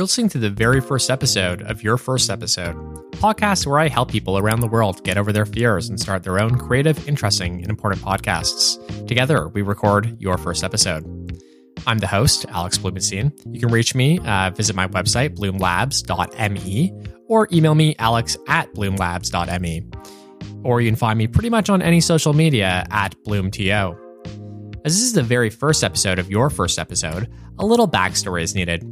You're listening to the very first episode of Your First Episode, podcast where I help people around the world get over their fears and start their own creative, interesting, and important podcasts. Together, we record Your First Episode. I'm the host, Alex Blumenstein. You can reach me, uh, visit my website, bloomlabs.me, or email me, alex at bloomlabs.me. Or you can find me pretty much on any social media at bloomto. As this is the very first episode of your first episode, a little backstory is needed.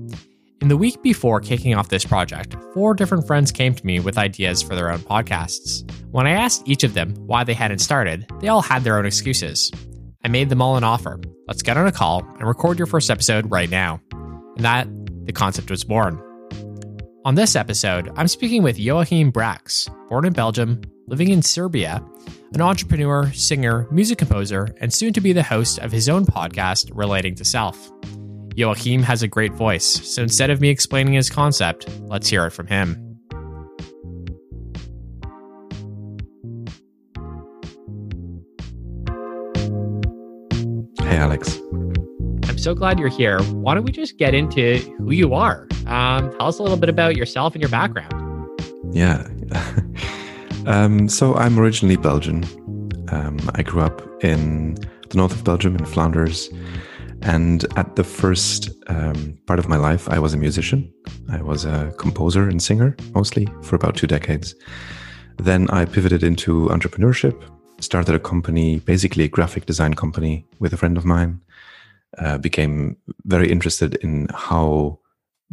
In the week before kicking off this project, four different friends came to me with ideas for their own podcasts. When I asked each of them why they hadn't started, they all had their own excuses. I made them all an offer. Let's get on a call and record your first episode right now. And that, the concept was born. On this episode, I'm speaking with Joachim Brax, born in Belgium, living in Serbia, an entrepreneur, singer, music composer, and soon to be the host of his own podcast relating to self. Joachim has a great voice, so instead of me explaining his concept, let's hear it from him. Hey, Alex. I'm so glad you're here. Why don't we just get into who you are? Um, tell us a little bit about yourself and your background. Yeah. um, so I'm originally Belgian. Um, I grew up in the north of Belgium in Flanders. And at the first um, part of my life, I was a musician. I was a composer and singer mostly for about two decades. Then I pivoted into entrepreneurship, started a company, basically a graphic design company with a friend of mine. Uh, became very interested in how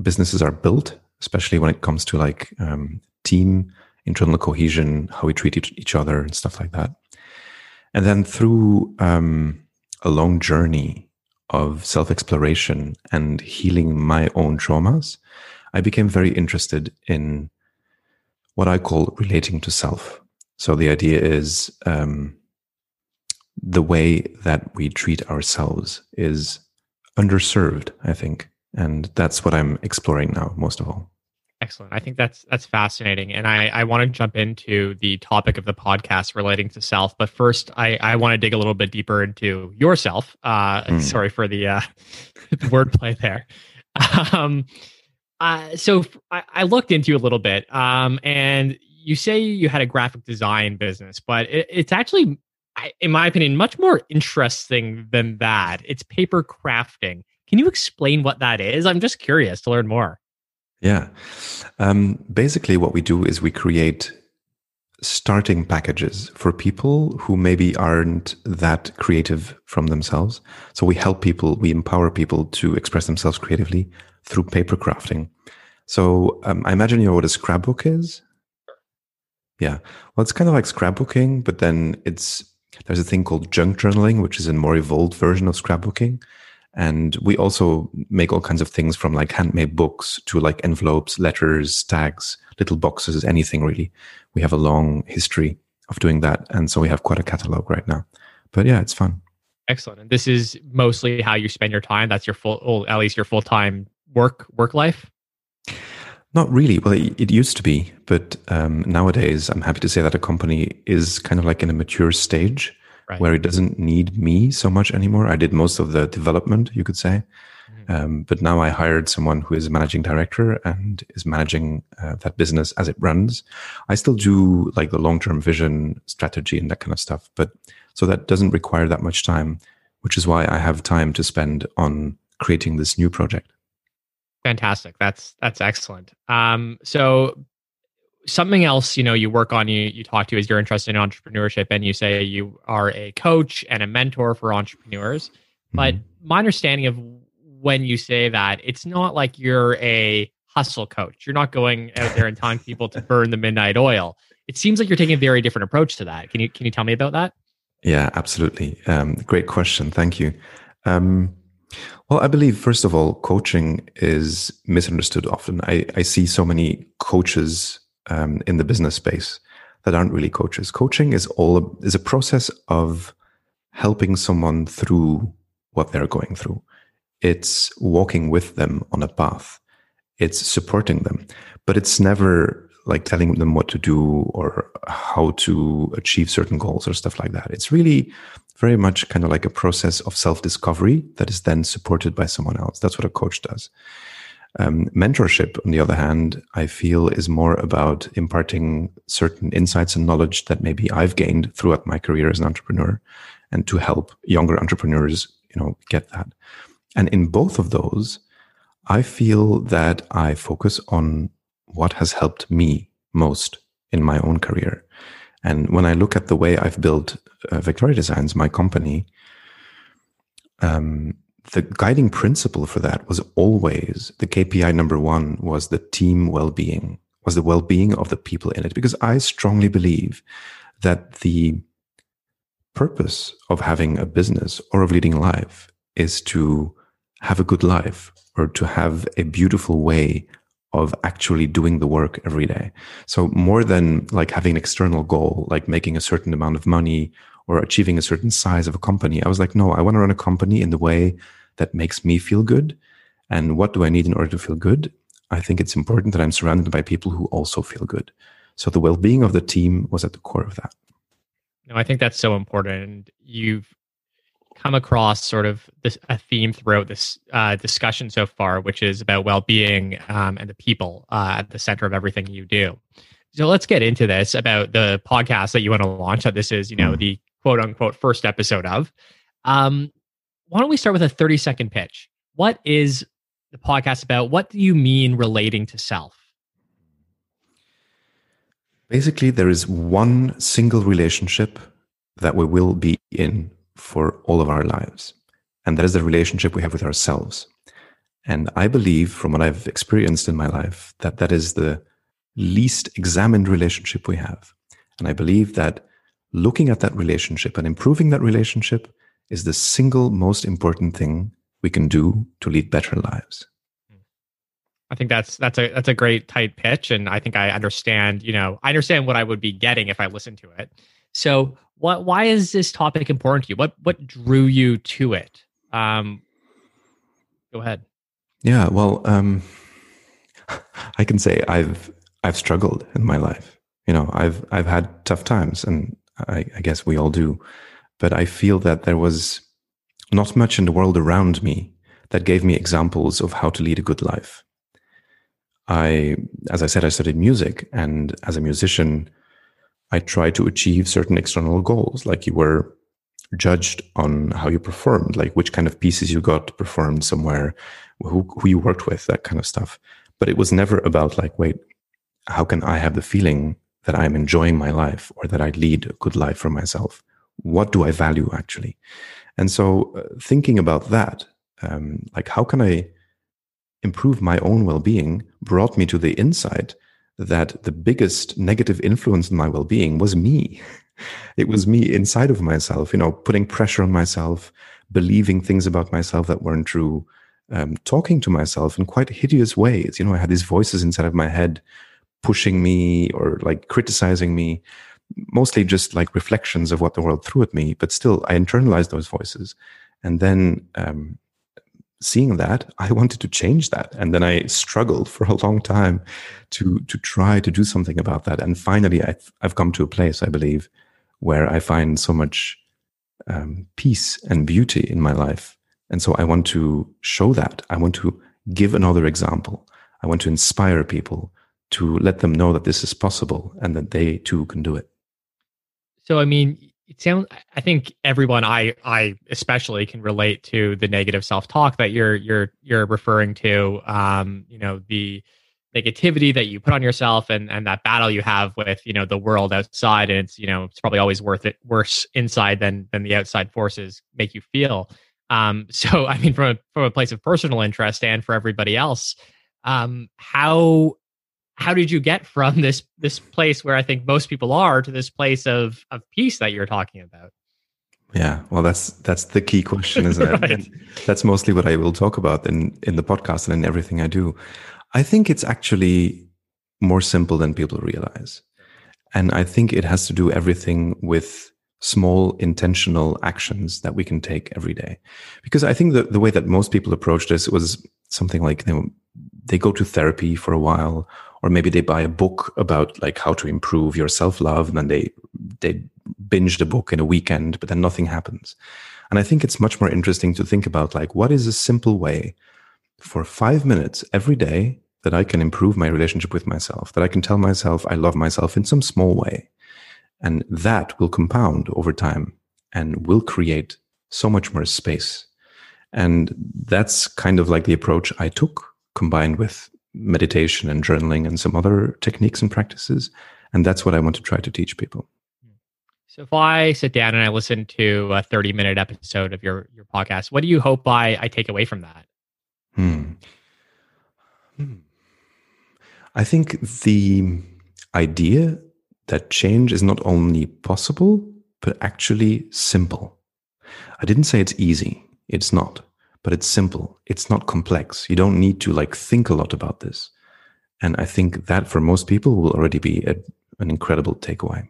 businesses are built, especially when it comes to like um, team, internal cohesion, how we treat each, other, and stuff like that. And then through um, a long journey of self exploration and healing my own traumas, I became very interested in what I call relating to self. So the idea is um, the way that we treat ourselves is underserved, I think. And that's what I'm exploring now, most of all. Excellent. I think that's that's fascinating, and I, I want to jump into the topic of the podcast relating to self. But first, I, I want to dig a little bit deeper into yourself. Uh, mm. Sorry for the uh, the wordplay there. Um, uh, so I, I, looked into you a little bit, um, and you say you had a graphic design business, but it, it's actually, in my opinion, much more interesting than that. It's paper crafting. Can you explain what that is? I'm just curious to learn more. Yeah. Um, basically, what we do is we create starting packages for people who maybe aren't that creative from themselves. So we help people, we empower people to express themselves creatively through paper crafting. So um, I imagine you know what a scrapbook is. Yeah. Well, it's kind of like scrapbooking, but then it's there's a thing called junk journaling, which is a more evolved version of scrapbooking. And we also make all kinds of things from like handmade books to like envelopes, letters, tags, little boxes, anything really. We have a long history of doing that. And so we have quite a catalog right now. But yeah, it's fun. Excellent. And this is mostly how you spend your time. That's your full, or at least your full time work work life. Not really. Well, it, it used to be, but um, nowadays I'm happy to say that a company is kind of like in a mature stage right. where it doesn't need me so much anymore. I did most of the development, you could say. Mm-hmm. Um, but now I hired someone who is a managing director and is managing uh, that business as it runs. I still do like the long term vision, strategy, and that kind of stuff. But so that doesn't require that much time, which is why I have time to spend on creating this new project. Fantastic. That's that's excellent. Um, so something else you know you work on you you talk to is you're interested in entrepreneurship and you say you are a coach and a mentor for entrepreneurs. Mm-hmm. but my understanding of when you say that it's not like you're a hustle coach. You're not going out there and telling people to burn the midnight oil. It seems like you're taking a very different approach to that. Can you can you tell me about that? Yeah absolutely. Um, great question. Thank you. Um, well, I believe, first of all, coaching is misunderstood often. I, I see so many coaches um, in the business space that aren't really coaches. Coaching is all is a process of helping someone through what they're going through. It's walking with them on a path. It's supporting them, but it's never like telling them what to do or how to achieve certain goals or stuff like that. It's really very much kind of like a process of self discovery that is then supported by someone else. That's what a coach does. Um, mentorship, on the other hand, I feel is more about imparting certain insights and knowledge that maybe I've gained throughout my career as an entrepreneur and to help younger entrepreneurs, you know, get that. And in both of those, I feel that I focus on what has helped me most in my own career. And when I look at the way I've built uh, Victoria Designs, my company, um, the guiding principle for that was always the KPI number one was the team well-being, was the well-being of the people in it. Because I strongly believe that the purpose of having a business or of leading life is to have a good life or to have a beautiful way of actually doing the work every day. So more than like having an external goal, like making a certain amount of money or achieving a certain size of a company, I was like, no, I want to run a company in the way that makes me feel good. And what do I need in order to feel good? I think it's important that I'm surrounded by people who also feel good. So the well-being of the team was at the core of that. No, I think that's so important. You've come across sort of this a theme throughout this uh, discussion so far, which is about well-being um, and the people uh, at the center of everything you do. So let's get into this about the podcast that you want to launch. That this is, you know, mm. the quote unquote first episode of. Um, why don't we start with a thirty-second pitch? What is the podcast about? What do you mean relating to self? Basically, there is one single relationship that we will be in for all of our lives. And that is the relationship we have with ourselves. And I believe, from what I've experienced in my life, that that is the least examined relationship we have. And I believe that looking at that relationship and improving that relationship is the single most important thing we can do to lead better lives. I think that's that's a that's a great tight pitch, and I think I understand. You know, I understand what I would be getting if I listened to it. So, what? Why is this topic important to you? What What drew you to it? Um, go ahead. Yeah. Well, um, I can say I've I've struggled in my life. You know, I've I've had tough times, and I, I guess we all do. But I feel that there was not much in the world around me that gave me examples of how to lead a good life. I, as I said, I studied music, and as a musician, I tried to achieve certain external goals, like you were judged on how you performed, like which kind of pieces you got performed somewhere, who, who you worked with, that kind of stuff. But it was never about like, wait, how can I have the feeling that I'm enjoying my life or that I lead a good life for myself? What do I value actually? And so uh, thinking about that, um, like how can I improve my own well-being brought me to the insight that the biggest negative influence in my well-being was me it was me inside of myself you know putting pressure on myself believing things about myself that weren't true um, talking to myself in quite hideous ways you know i had these voices inside of my head pushing me or like criticizing me mostly just like reflections of what the world threw at me but still i internalized those voices and then um, seeing that, I wanted to change that. And then I struggled for a long time to, to try to do something about that. And finally, I've, I've come to a place, I believe, where I find so much um, peace and beauty in my life. And so I want to show that. I want to give another example. I want to inspire people to let them know that this is possible and that they too can do it. So, I mean, it sounds i think everyone i i especially can relate to the negative self-talk that you're you're you're referring to um you know the negativity that you put on yourself and and that battle you have with you know the world outside and it's you know it's probably always worth it worse inside than than the outside forces make you feel um so i mean from a from a place of personal interest and for everybody else um how how did you get from this this place where I think most people are to this place of of peace that you're talking about? Yeah, well, that's that's the key question, isn't it? right. That's mostly what I will talk about in in the podcast and in everything I do. I think it's actually more simple than people realize, and I think it has to do everything with small intentional actions that we can take every day. Because I think the the way that most people approach this was something like know, they go to therapy for a while or maybe they buy a book about like how to improve your self-love and then they they binge the book in a weekend but then nothing happens and i think it's much more interesting to think about like what is a simple way for five minutes every day that I can improve my relationship with myself, that I can tell myself I love myself in some small way. And that will compound over time and will create so much more space. And that's kind of like the approach I took combined with meditation and journaling and some other techniques and practices. And that's what I want to try to teach people. So if I sit down and I listen to a 30 minute episode of your, your podcast, what do you hope I, I take away from that? Hmm. hmm. I think the idea that change is not only possible, but actually simple. I didn't say it's easy. It's not, but it's simple. It's not complex. You don't need to like think a lot about this. And I think that for most people will already be a, an incredible takeaway.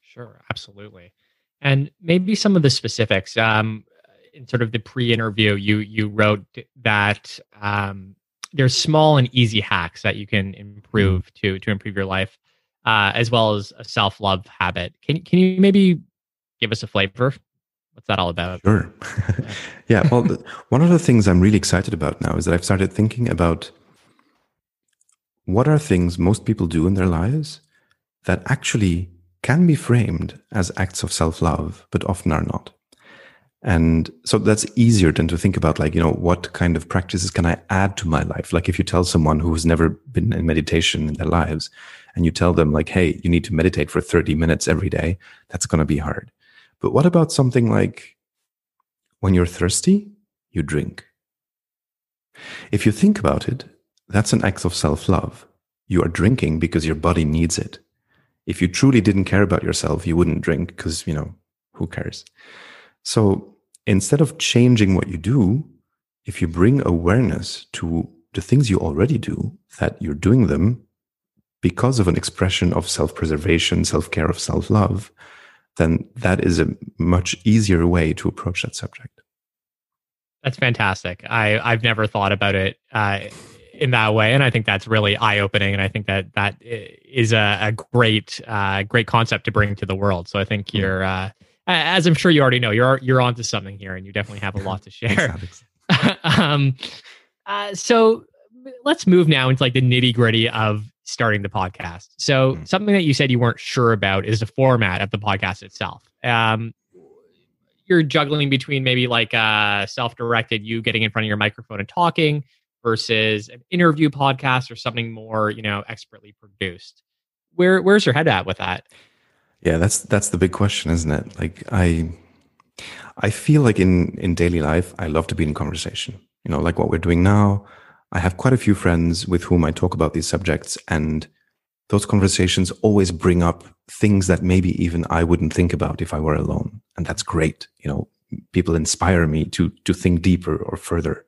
Sure, absolutely. And maybe some of the specifics. Um, in sort of the pre-interview, you you wrote that um, there's small and easy hacks that you can improve mm. to to improve your life, uh, as well as a self love habit. Can can you maybe give us a flavor? What's that all about? Sure. yeah. Well, the, one of the things I'm really excited about now is that I've started thinking about what are things most people do in their lives that actually can be framed as acts of self love, but often are not. And so that's easier than to think about like, you know, what kind of practices can I add to my life? Like if you tell someone who has never been in meditation in their lives and you tell them like, Hey, you need to meditate for 30 minutes every day. That's going to be hard. But what about something like when you're thirsty, you drink? If you think about it, that's an act of self love. You are drinking because your body needs it. If you truly didn't care about yourself, you wouldn't drink because, you know, who cares? So instead of changing what you do, if you bring awareness to the things you already do, that you're doing them because of an expression of self preservation, self care, of self love, then that is a much easier way to approach that subject. That's fantastic. I, I've never thought about it uh, in that way, and I think that's really eye opening. And I think that that is a, a great uh, great concept to bring to the world. So I think mm. you're. Uh, as I'm sure you already know, you're you're onto something here, and you definitely have a lot to share. um, uh, so let's move now into like the nitty gritty of starting the podcast. So mm. something that you said you weren't sure about is the format of the podcast itself. Um, you're juggling between maybe like a uh, self-directed, you getting in front of your microphone and talking, versus an interview podcast or something more, you know, expertly produced. Where where's your head at with that? Yeah, that's that's the big question, isn't it? Like I I feel like in in daily life I love to be in conversation. You know, like what we're doing now. I have quite a few friends with whom I talk about these subjects and those conversations always bring up things that maybe even I wouldn't think about if I were alone. And that's great. You know, people inspire me to to think deeper or further.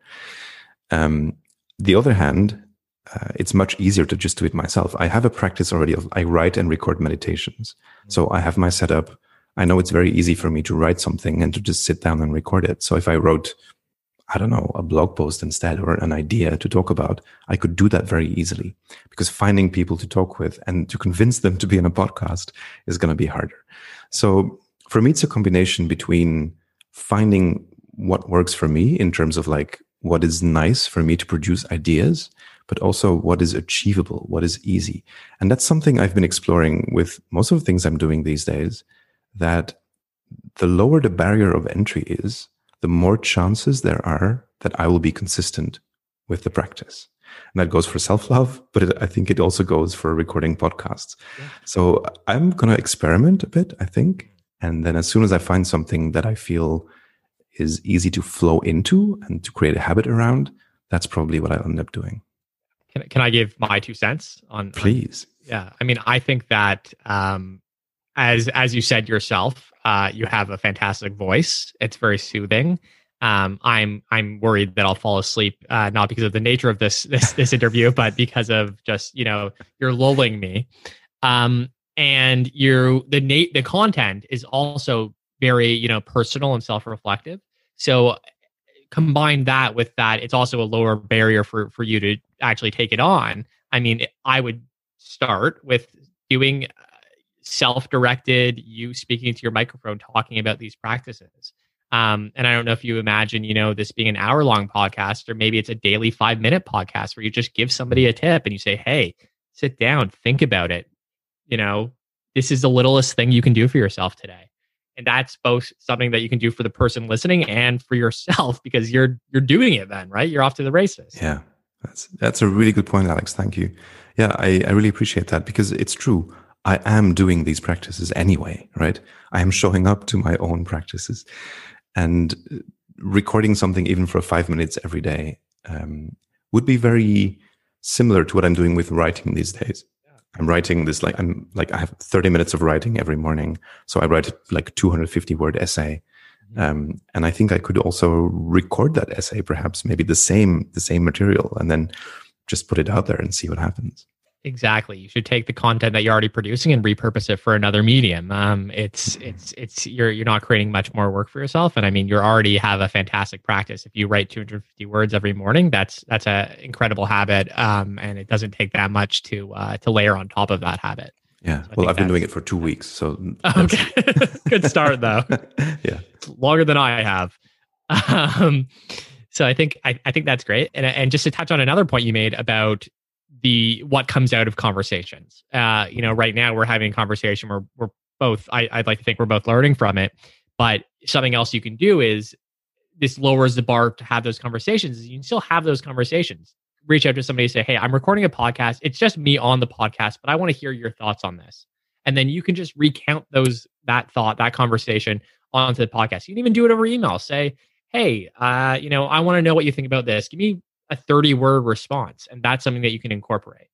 Um, the other hand, uh, it's much easier to just do it myself. I have a practice already of I write and record meditations. So I have my setup. I know it's very easy for me to write something and to just sit down and record it. So if I wrote, I don't know, a blog post instead or an idea to talk about, I could do that very easily because finding people to talk with and to convince them to be in a podcast is going to be harder. So for me, it's a combination between finding what works for me in terms of like what is nice for me to produce ideas but also what is achievable, what is easy. And that's something I've been exploring with most of the things I'm doing these days, that the lower the barrier of entry is, the more chances there are that I will be consistent with the practice. And that goes for self love, but it, I think it also goes for recording podcasts. Yeah. So I'm going to experiment a bit, I think. And then as soon as I find something that I feel is easy to flow into and to create a habit around, that's probably what I'll end up doing. Can, can I give my two cents on? Please. On, yeah, I mean, I think that um, as as you said yourself, uh, you have a fantastic voice. It's very soothing. Um, I'm I'm worried that I'll fall asleep, uh, not because of the nature of this this this interview, but because of just you know you're lulling me. Um, and you're the na- the content is also very you know personal and self reflective. So combine that with that, it's also a lower barrier for for you to actually take it on. I mean, I would start with doing uh, self-directed, you speaking to your microphone, talking about these practices. Um, and I don't know if you imagine, you know, this being an hour long podcast, or maybe it's a daily five minute podcast where you just give somebody a tip and you say, Hey, sit down, think about it. You know, this is the littlest thing you can do for yourself today. And that's both something that you can do for the person listening and for yourself because you're you're doing it then, right? You're off to the races. Yeah. That's that's a really good point, Alex. Thank you. Yeah, I, I really appreciate that because it's true. I am doing these practices anyway, right? I am showing up to my own practices and recording something even for five minutes every day um, would be very similar to what I'm doing with writing these days. I'm writing this like I'm like I have 30 minutes of writing every morning, so I write like 250 word essay, mm-hmm. um, and I think I could also record that essay, perhaps maybe the same the same material, and then just put it out there and see what happens. Exactly. You should take the content that you're already producing and repurpose it for another medium. Um, it's it's it's you're you're not creating much more work for yourself, and I mean you already have a fantastic practice. If you write 250 words every morning, that's that's an incredible habit, um, and it doesn't take that much to uh, to layer on top of that habit. Yeah. So well, I've been doing it for two weeks, so okay, good start though. yeah, it's longer than I have. Um, so I think I, I think that's great, and and just to touch on another point you made about the what comes out of conversations. Uh, you know, right now we're having a conversation where we're both. I, I'd like to think we're both learning from it, but something else you can do is this lowers the bar to have those conversations. You can still have those conversations. Reach out to somebody and say, "Hey, I'm recording a podcast. It's just me on the podcast, but I want to hear your thoughts on this." And then you can just recount those that thought, that conversation onto the podcast. You can even do it over email. Say, "Hey, uh, you know, I want to know what you think about this. Give me a 30 word response and that's something that you can incorporate.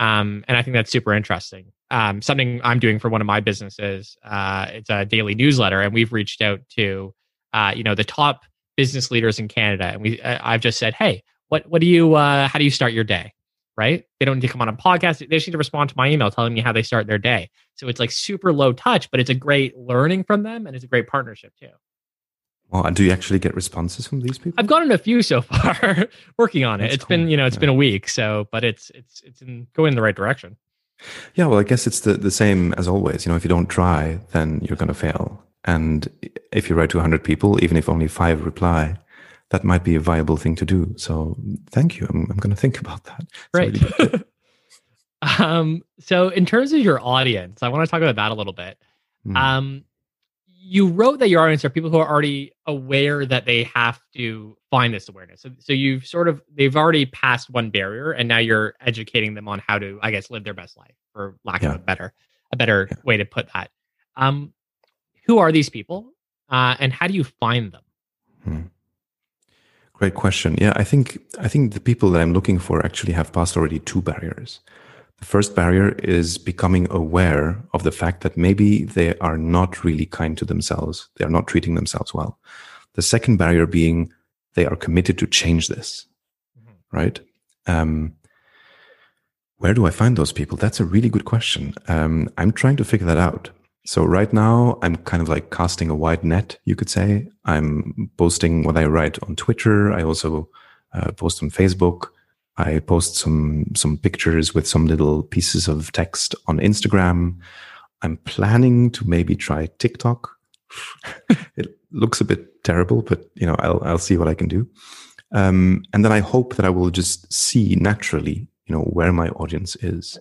Um, and i think that's super interesting. Um, something i'm doing for one of my businesses uh, it's a daily newsletter and we've reached out to uh, you know the top business leaders in canada and we i've just said hey what what do you uh, how do you start your day? Right? They don't need to come on a podcast. They just need to respond to my email telling me how they start their day. So it's like super low touch but it's a great learning from them and it's a great partnership too well, do you actually get responses from these people? I've gotten a few so far. working on it. That's it's cool. been you know it's yeah. been a week, so but it's it's it's in, going in the right direction. Yeah, well, I guess it's the the same as always. You know, if you don't try, then you're going to fail. And if you write to 100 people, even if only five reply, that might be a viable thing to do. So thank you. I'm, I'm going to think about that. Right. Really um, so in terms of your audience, I want to talk about that a little bit. Mm. Um, you wrote that your audience are people who are already aware that they have to find this awareness. So, so you've sort of they've already passed one barrier, and now you're educating them on how to, I guess, live their best life, for lack yeah. of a better a better yeah. way to put that. Um, who are these people, uh, and how do you find them? Hmm. Great question. Yeah, I think I think the people that I'm looking for actually have passed already two barriers. The first barrier is becoming aware of the fact that maybe they are not really kind to themselves. They are not treating themselves well. The second barrier being they are committed to change this, mm-hmm. right? Um, where do I find those people? That's a really good question. Um, I'm trying to figure that out. So right now, I'm kind of like casting a wide net, you could say. I'm posting what I write on Twitter. I also uh, post on Facebook. I post some some pictures with some little pieces of text on Instagram. I'm planning to maybe try TikTok. it looks a bit terrible, but you know, I'll I'll see what I can do. Um, and then I hope that I will just see naturally, you know, where my audience is.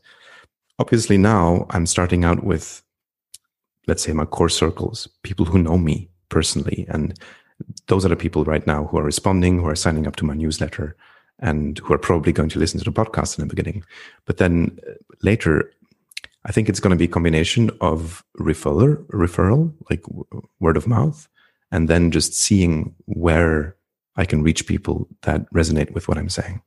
Obviously, now I'm starting out with, let's say, my core circles, people who know me personally, and those are the people right now who are responding, who are signing up to my newsletter, and who are probably going to listen to the podcast in the beginning. But then uh, later, I think it's going to be a combination of referral, referral, like word of mouth, and then just seeing where I can reach people that resonate with what I'm saying.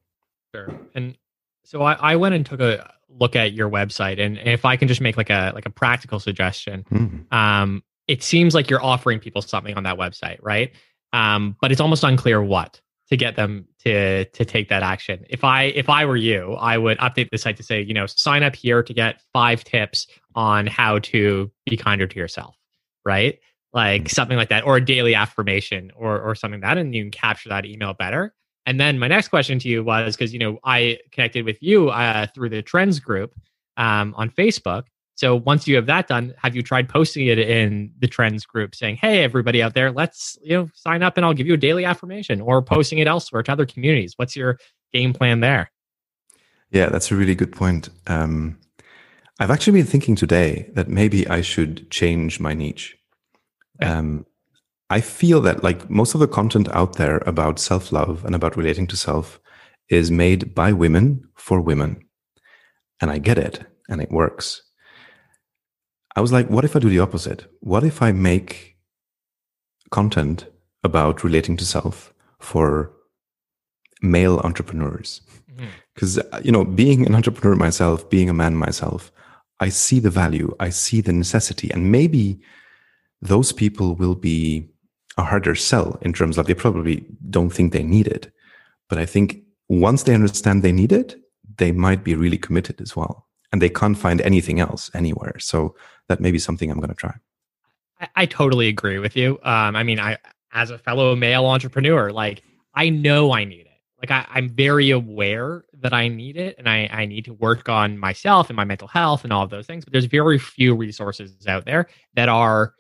Sure. And so I, I went and took a look at your website, and if I can just make like a like a practical suggestion, mm-hmm. um, it seems like you're offering people something on that website, right? Um, but it's almost unclear what to get them to to take that action. If I if I were you, I would update the site to say, you know, sign up here to get five tips on how to be kinder to yourself, right? Like mm. something like that, or a daily affirmation, or or something like that, and you can capture that email better. And then my next question to you was because you know I connected with you uh, through the Trends group um, on Facebook, So once you have that done, have you tried posting it in the trends group saying, "Hey, everybody out there, let's you know sign up and I'll give you a daily affirmation," or posting it elsewhere to other communities? What's your game plan there? Yeah, that's a really good point. Um, I've actually been thinking today that maybe I should change my niche. Okay. Um, I feel that like most of the content out there about self love and about relating to self is made by women for women. And I get it and it works. I was like, what if I do the opposite? What if I make content about relating to self for male entrepreneurs? Because, mm-hmm. you know, being an entrepreneur myself, being a man myself, I see the value, I see the necessity, and maybe those people will be a harder sell in terms of they probably don't think they need it. But I think once they understand they need it, they might be really committed as well. And they can't find anything else anywhere. So that may be something I'm going to try. I, I, totally agree with you. Um, I mean, I, as a fellow male entrepreneur, like I know I need it. Like I, I'm very aware that I need it and I, I need to work on myself and my mental health and all of those things. But there's very few resources out there that are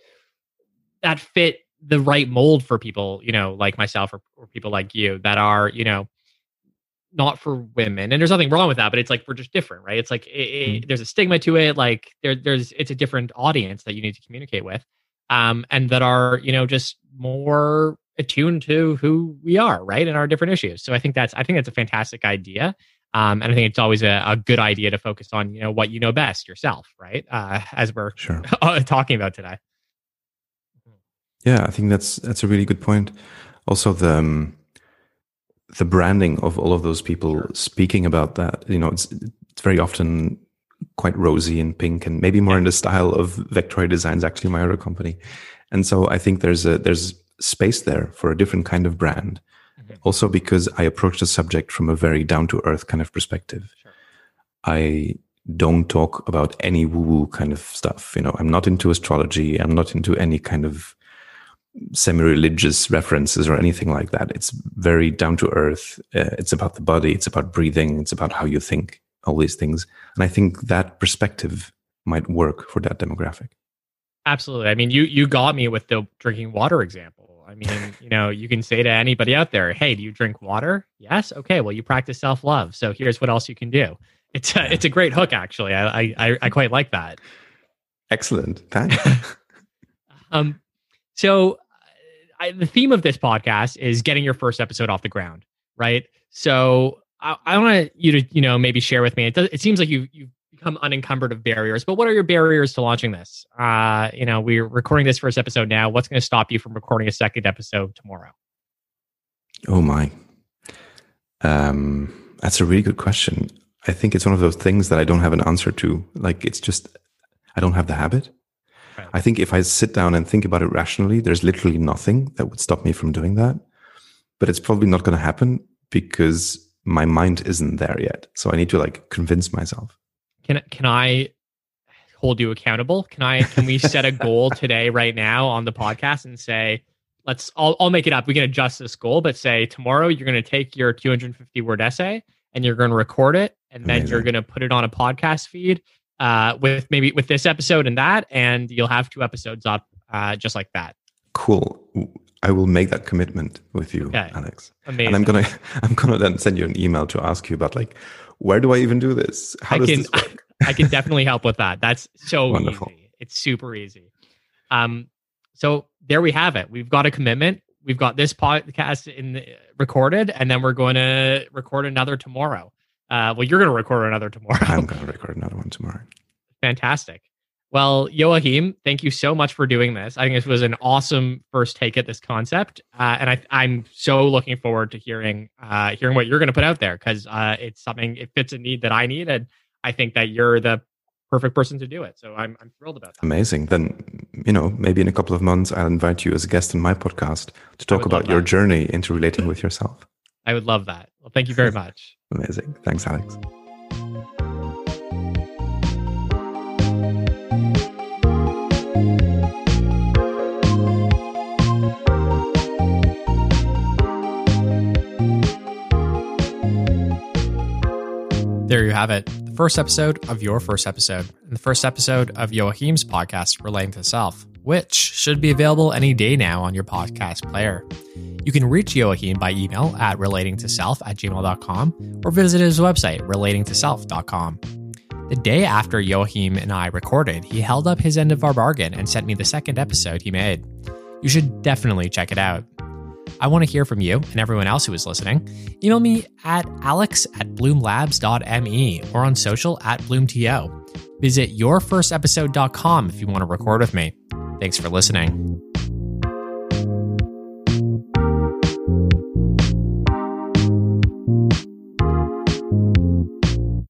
that fit the right mold for people, you know, like myself or, or people like you that are, you know, not for women. And there's nothing wrong with that, but it's like we're just different, right? It's like it, it, mm-hmm. there's a stigma to it. Like there, there's it's a different audience that you need to communicate with, um, and that are you know just more attuned to who we are, right, and our different issues. So I think that's I think that's a fantastic idea. Um, and I think it's always a, a, good idea to focus on, you know, what you know best yourself, right? Uh, as we're sure. talking about today. Yeah, I think that's that's a really good point. Also, the um, the branding of all of those people sure. speaking about that, you know, it's it's very often quite rosy and pink, and maybe more yeah. in the style of Vectory Designs, actually my other company. And so I think there's a there's space there for a different kind of brand. Mm-hmm. Also, because I approach the subject from a very down to earth kind of perspective. Sure. I don't talk about any woo woo kind of stuff. You know, I'm not into astrology. I'm not into any kind of semi-religious references or anything like that. It's very down to earth. Uh, it's about the body. It's about breathing. It's about how you think. All these things, and I think that perspective might work for that demographic. Absolutely. I mean, you you got me with the drinking water example. I mean, you know, you can say to anybody out there, "Hey, do you drink water?" Yes. Okay. Well, you practice self love. So here's what else you can do. It's a, it's a great hook, actually. I I I quite like that. Excellent. Thanks. um. So I, the theme of this podcast is getting your first episode off the ground, right? So I, I want you to, you know, maybe share with me. It, does, it seems like you you've become unencumbered of barriers, but what are your barriers to launching this? Uh, you know, we're recording this first episode now. What's going to stop you from recording a second episode tomorrow? Oh my, um, that's a really good question. I think it's one of those things that I don't have an answer to. Like, it's just I don't have the habit. I think if I sit down and think about it rationally, there's literally nothing that would stop me from doing that. But it's probably not going to happen because my mind isn't there yet. So I need to like convince myself. Can can I hold you accountable? Can I can we set a goal today right now on the podcast and say let's I'll I'll make it up. We can adjust this goal, but say tomorrow you're going to take your 250 word essay and you're going to record it and then Amazing. you're going to put it on a podcast feed uh, with maybe with this episode and that, and you'll have two episodes up uh, just like that. Cool. I will make that commitment with you, okay. Alex. Amazing. And I'm gonna I'm gonna then send you an email to ask you about like where do I even do this? How I does can, this work? I can definitely help with that. That's so Wonderful. easy. It's super easy. Um, so there we have it. We've got a commitment. We've got this podcast in the, recorded, and then we're going to record another tomorrow. Uh, well, you're going to record another tomorrow. I'm going to record another one tomorrow. Fantastic. Well, Joachim, thank you so much for doing this. I think this was an awesome first take at this concept, uh, and I, am so looking forward to hearing uh, hearing what you're going to put out there because uh, it's something it fits a need that I need, and I think that you're the perfect person to do it. So I'm I'm thrilled about that. Amazing. Then you know maybe in a couple of months I'll invite you as a guest on my podcast to talk about your journey into relating with yourself. I would love that. Well, thank you very much. Amazing. Thanks, Alex. There you have it. The first episode of your first episode, and the first episode of Joachim's podcast, Relating to Self, which should be available any day now on your podcast player. You can reach Joachim by email at relatingtoself at gmail.com or visit his website, relatingtoself.com. The day after Joachim and I recorded, he held up his end of our bargain and sent me the second episode he made. You should definitely check it out. I want to hear from you and everyone else who is listening. Email me at alex at bloomlabs.me or on social at bloomto. Visit yourfirstepisode.com if you want to record with me. Thanks for listening.